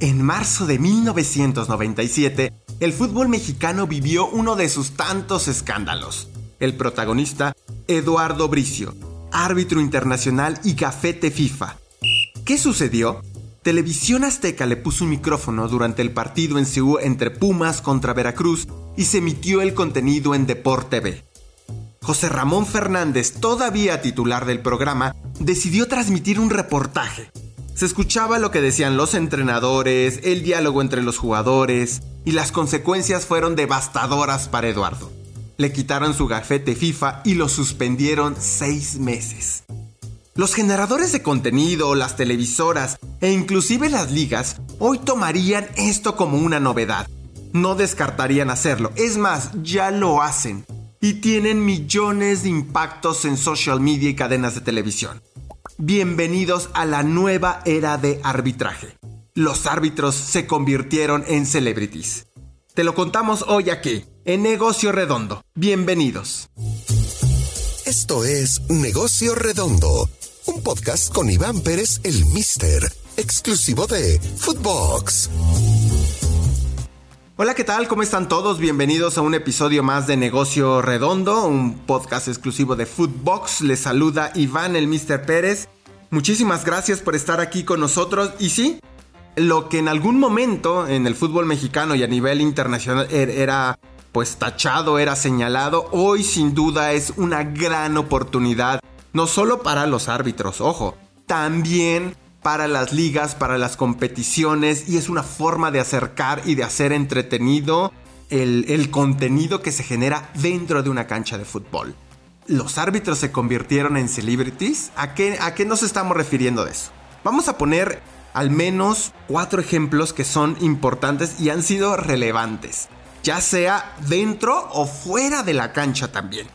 En marzo de 1997, el fútbol mexicano vivió uno de sus tantos escándalos. El protagonista, Eduardo Bricio, árbitro internacional y gafete FIFA. ¿Qué sucedió? Televisión Azteca le puso un micrófono durante el partido en Seúl entre Pumas contra Veracruz y se emitió el contenido en Deporte TV. José Ramón Fernández, todavía titular del programa, decidió transmitir un reportaje. Se escuchaba lo que decían los entrenadores, el diálogo entre los jugadores, y las consecuencias fueron devastadoras para Eduardo. Le quitaron su gafete FIFA y lo suspendieron seis meses. Los generadores de contenido, las televisoras e inclusive las ligas hoy tomarían esto como una novedad. No descartarían hacerlo, es más, ya lo hacen y tienen millones de impactos en social media y cadenas de televisión. Bienvenidos a la nueva era de arbitraje. Los árbitros se convirtieron en celebrities. Te lo contamos hoy aquí, en Negocio Redondo. Bienvenidos. Esto es Negocio Redondo, un podcast con Iván Pérez el Mister, exclusivo de Footbox. Hola, ¿qué tal? ¿Cómo están todos? Bienvenidos a un episodio más de Negocio Redondo, un podcast exclusivo de Foodbox. Les saluda Iván, el Mr. Pérez. Muchísimas gracias por estar aquí con nosotros. Y sí, lo que en algún momento en el fútbol mexicano y a nivel internacional er, era pues tachado, era señalado, hoy sin duda es una gran oportunidad, no solo para los árbitros, ojo, también para las ligas, para las competiciones y es una forma de acercar y de hacer entretenido el, contenido que se genera dentro de una cancha de fútbol. ¿Los árbitros se convirtieron en celebrities? ¿A qué, ¿A qué nos estamos refiriendo de eso? Vamos a poner al menos cuatro ejemplos que son importantes y han sido relevantes, ya sea dentro o fuera de la cancha también.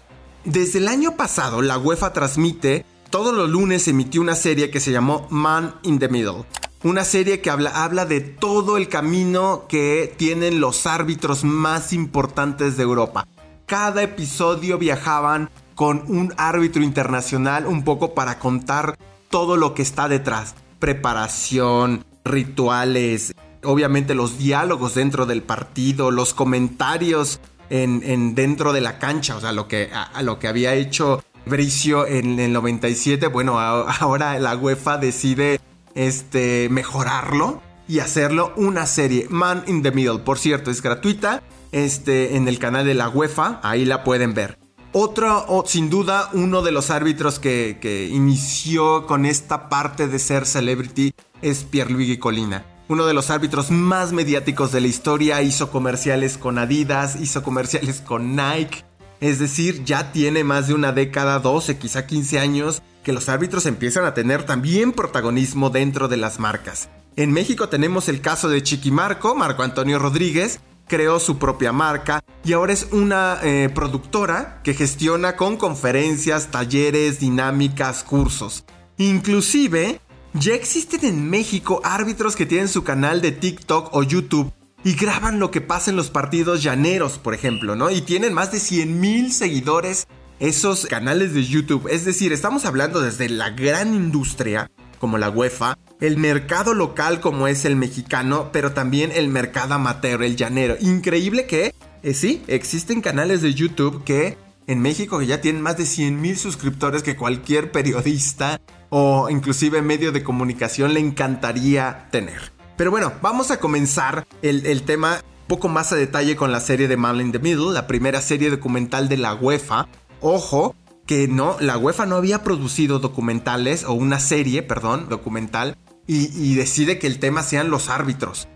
Desde el año pasado, la UEFA transmite todos los lunes emitió una serie que se llamó Man in the Middle. Una serie que habla, habla de todo el camino que tienen los árbitros más importantes de Europa. Cada episodio viajaban con un árbitro internacional un poco para contar todo lo que está detrás. Preparación, rituales, obviamente los diálogos dentro del partido, los comentarios en, dentro de la cancha, o sea, lo que, a lo que había hecho Bricio en el 97, bueno, ahora la UEFA decide este, mejorarlo y hacerlo una serie. Man in the Middle, por cierto, es gratuita este, en el canal de la UEFA, ahí la pueden ver. Otro, sin duda, uno de los árbitros que, que, inició con esta parte de ser celebrity es Pierluigi Colina. Uno de los árbitros más mediáticos de la historia, hizo comerciales con Adidas, hizo comerciales con Nike, es decir, ya tiene más de una década, 12, quizá 15 años, que los árbitros empiezan a tener también protagonismo dentro de las marcas. En México tenemos el caso de Chiquimarco, Marco Antonio Rodríguez, creó su propia marca y ahora es una eh, productora que gestiona con conferencias, talleres, dinámicas, cursos. Inclusive, ya existen en México árbitros que tienen su canal de TikTok o YouTube y graban lo que pasa en los partidos llaneros, por ejemplo, ¿no? Y tienen más de 100 mil seguidores esos canales de YouTube. Es decir, estamos hablando desde la gran industria, como la UEFA, el mercado local como es el mexicano, pero también el mercado amateur, el llanero. Increíble que, eh, sí, existen canales de YouTube que en México que ya tienen más de 100 mil suscriptores que cualquier periodista o inclusive medio de comunicación le encantaría tener. Pero bueno, vamos a comenzar el, tema un poco más a detalle con la serie de Man in the Middle, la primera serie documental de la UEFA. Ojo, que no, la UEFA no había producido documentales, o una serie, perdón, documental, y, y, decide que el tema sean los árbitros.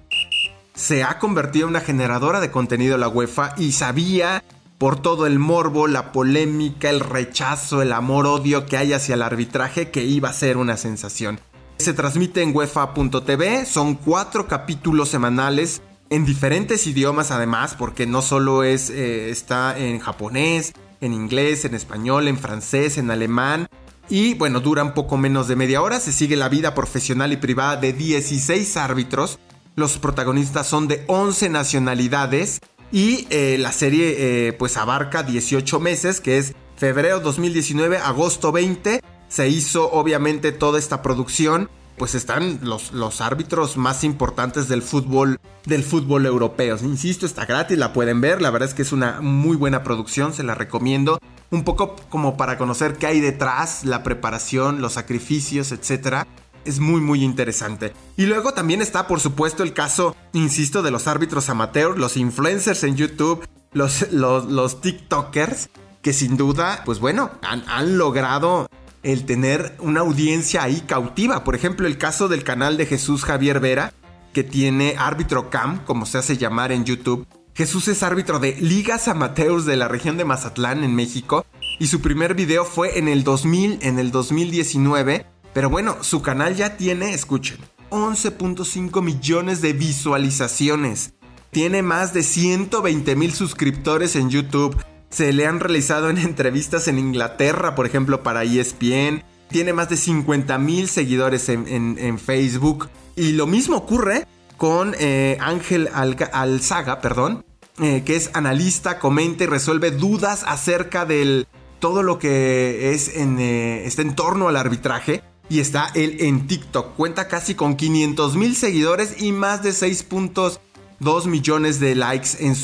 Se ha convertido en una generadora de contenido la UEFA y sabía por todo el morbo, la polémica, el rechazo, el amor-odio que hay hacia el arbitraje que iba a ser una sensación. Se transmite en UEFA.tv, son cuatro capítulos semanales en diferentes idiomas además, porque no solo es, eh, está en japonés, en inglés, en español, en francés, en alemán. Y bueno, duran poco menos de media hora. Se sigue la vida profesional y privada de 16 árbitros. Los protagonistas son de 11 nacionalidades. Y eh, la serie eh, pues abarca 18 meses, que es febrero 2019, agosto 20 se hizo obviamente toda esta producción pues están los, los árbitros más importantes del fútbol, del fútbol europeo. Insisto, está gratis, la pueden ver, la verdad es que es una muy buena producción, se la recomiendo. Un poco como para conocer qué hay detrás, la preparación, los sacrificios, etcétera es muy muy interesante. Y luego también está por supuesto el caso, insisto, de los árbitros amateurs, los influencers en YouTube, los, los, los TikTokers, que sin duda, pues bueno, han, han logrado el tener una audiencia ahí cautiva. Por ejemplo, el caso del canal de Jesús Javier Vera, que tiene árbitro cam, como se hace llamar en YouTube. Jesús es árbitro de ligas amateurs de la región de Mazatlán en México y su primer video fue en el 2000, en el 2019. Pero bueno, su canal ya tiene, escuchen, 11.5 millones de visualizaciones. Tiene más de 120 mil suscriptores en YouTube se le han realizado en entrevistas en Inglaterra, por ejemplo, para ESPN. Tiene más de 50 mil seguidores en, Facebook. Y lo mismo ocurre con eh, Ángel Alzaga, perdón, eh, que es analista, comenta y resuelve dudas acerca de todo lo que eh, está en torno al arbitraje. Y está él en TikTok. Cuenta casi con 500 mil seguidores y más de 6.2 millones de likes en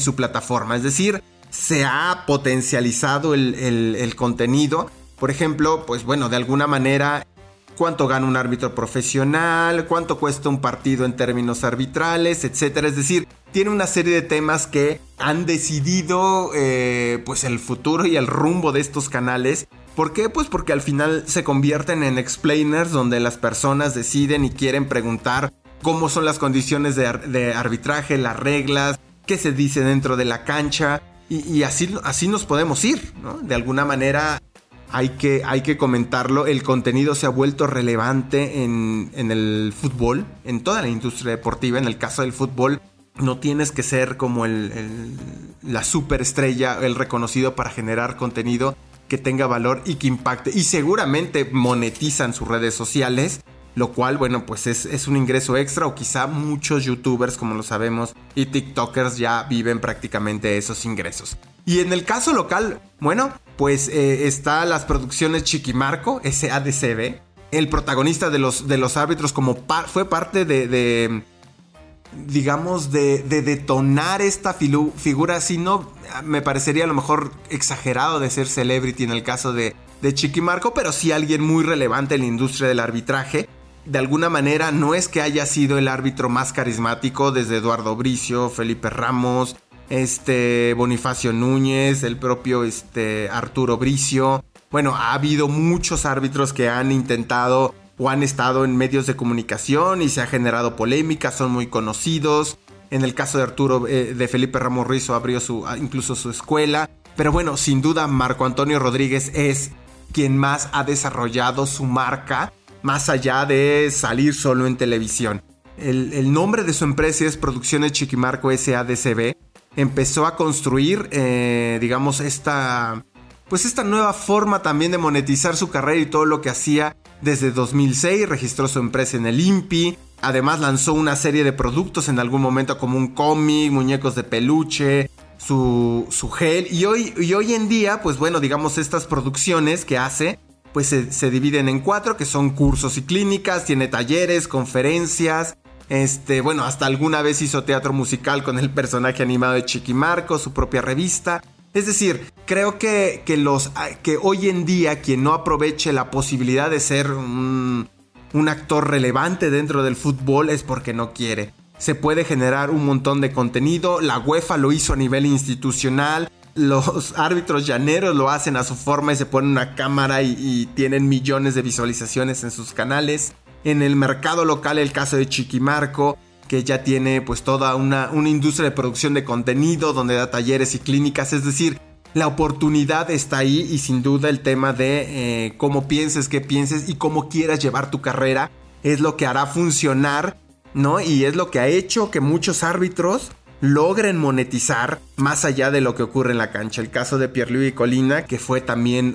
su plataforma. Es decir, se ha potencializado el, contenido. Por ejemplo, pues bueno, de alguna manera cuánto gana un árbitro profesional, cuánto cuesta un partido en términos arbitrales, etcétera. Es decir, tiene una serie de temas que han decidido eh, pues el futuro y el rumbo de estos canales. ¿Por qué? Pues porque al final se convierten en explainers donde las personas deciden y quieren preguntar cómo son las condiciones de, de arbitraje, las reglas, qué se dice dentro de la cancha. Y, así, así nos podemos ir, ¿no? De alguna manera hay que, hay que comentarlo, el contenido se ha vuelto relevante en, el fútbol, en toda la industria deportiva, en el caso del fútbol. No tienes que ser como el, la superestrella, el reconocido para generar contenido que tenga valor y que impacte. Y seguramente monetizan sus redes sociales lo cual, bueno, pues es, un ingreso extra o quizá muchos youtubers, como lo sabemos, y TikTokers ya viven prácticamente esos ingresos. Y en el caso local, bueno, pues eh, está las producciones Chiquimarco, SADCB, el protagonista de los, de los árbitros como fue parte de, digamos, de, detonar esta figura, si no, me parecería a lo mejor exagerado de ser celebrity en el caso de, de Chiquimarco, pero sí alguien muy relevante en la industria del arbitraje de alguna manera no es que haya sido el árbitro más carismático desde Eduardo Bricio, Felipe Ramos, este Bonifacio Núñez, el propio este Arturo Bricio. Bueno, ha habido muchos árbitros que han intentado o han estado en medios de comunicación y se ha generado polémica, son muy conocidos. En el caso de Arturo, eh, de Felipe Ramos Rizo abrió su, incluso su escuela. Pero bueno, sin duda Marco Antonio Rodríguez es quien más ha desarrollado su marca más allá de salir solo en televisión. El, nombre de su empresa es Producciones Chiquimarco SADCB. Empezó a construir, eh, digamos, esta, pues esta nueva forma también de monetizar su carrera y todo lo que hacía desde 2006. Registró su empresa en el INPI. Además lanzó una serie de productos en algún momento como un cómic, muñecos de peluche, su, su gel. Y hoy, y hoy en día, pues bueno, digamos, estas producciones que hace pues se, dividen en cuatro, que son cursos y clínicas, tiene talleres, conferencias, este, bueno, hasta alguna vez hizo teatro musical con el personaje animado de Chiqui Marco, su propia revista. Es decir, creo que, que, los, que hoy en día quien no aproveche la posibilidad de ser un actor relevante dentro del fútbol es porque no quiere. Se puede generar un montón de contenido, la UEFA lo hizo a nivel institucional, los árbitros llaneros lo hacen a su forma y se ponen una cámara y, tienen millones de visualizaciones en sus canales. En el mercado local el caso de Chiquimarco, que ya tiene pues toda una, una industria de producción de contenido donde da talleres y clínicas, es decir, la oportunidad está ahí y sin duda el tema de eh, cómo pienses, qué pienses y cómo quieras llevar tu carrera es lo que hará funcionar, ¿no? Y es lo que ha hecho que muchos árbitros logren monetizar más allá de lo que ocurre en la cancha. El caso de Pierre-Louis Colina, que fue también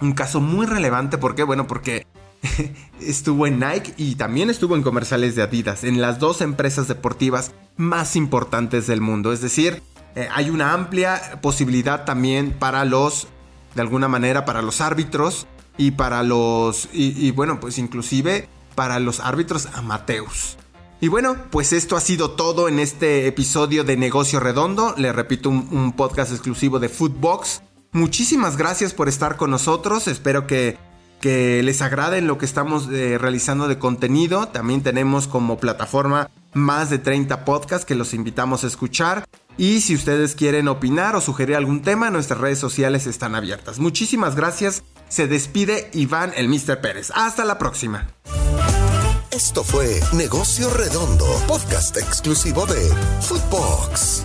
un, caso muy relevante. ¿Por qué? Bueno, porque estuvo en Nike y también estuvo en comerciales de Adidas, en las dos empresas deportivas más importantes del mundo. Es decir, eh, hay una amplia posibilidad también para los, de alguna manera, para los árbitros y para los, y, bueno, pues inclusive para los árbitros amateurs. Y bueno, pues esto ha sido todo en este episodio de Negocio Redondo. Le repito, un, podcast exclusivo de Footbox. Muchísimas gracias por estar con nosotros. Espero que, que les agrade lo que estamos eh, realizando de contenido. También tenemos como plataforma más de 30 podcasts que los invitamos a escuchar. Y si ustedes quieren opinar o sugerir algún tema, nuestras redes sociales están abiertas. Muchísimas gracias. Se despide Iván el Mr. Pérez. Hasta la próxima. Esto fue Negocio Redondo, podcast exclusivo de Footbox.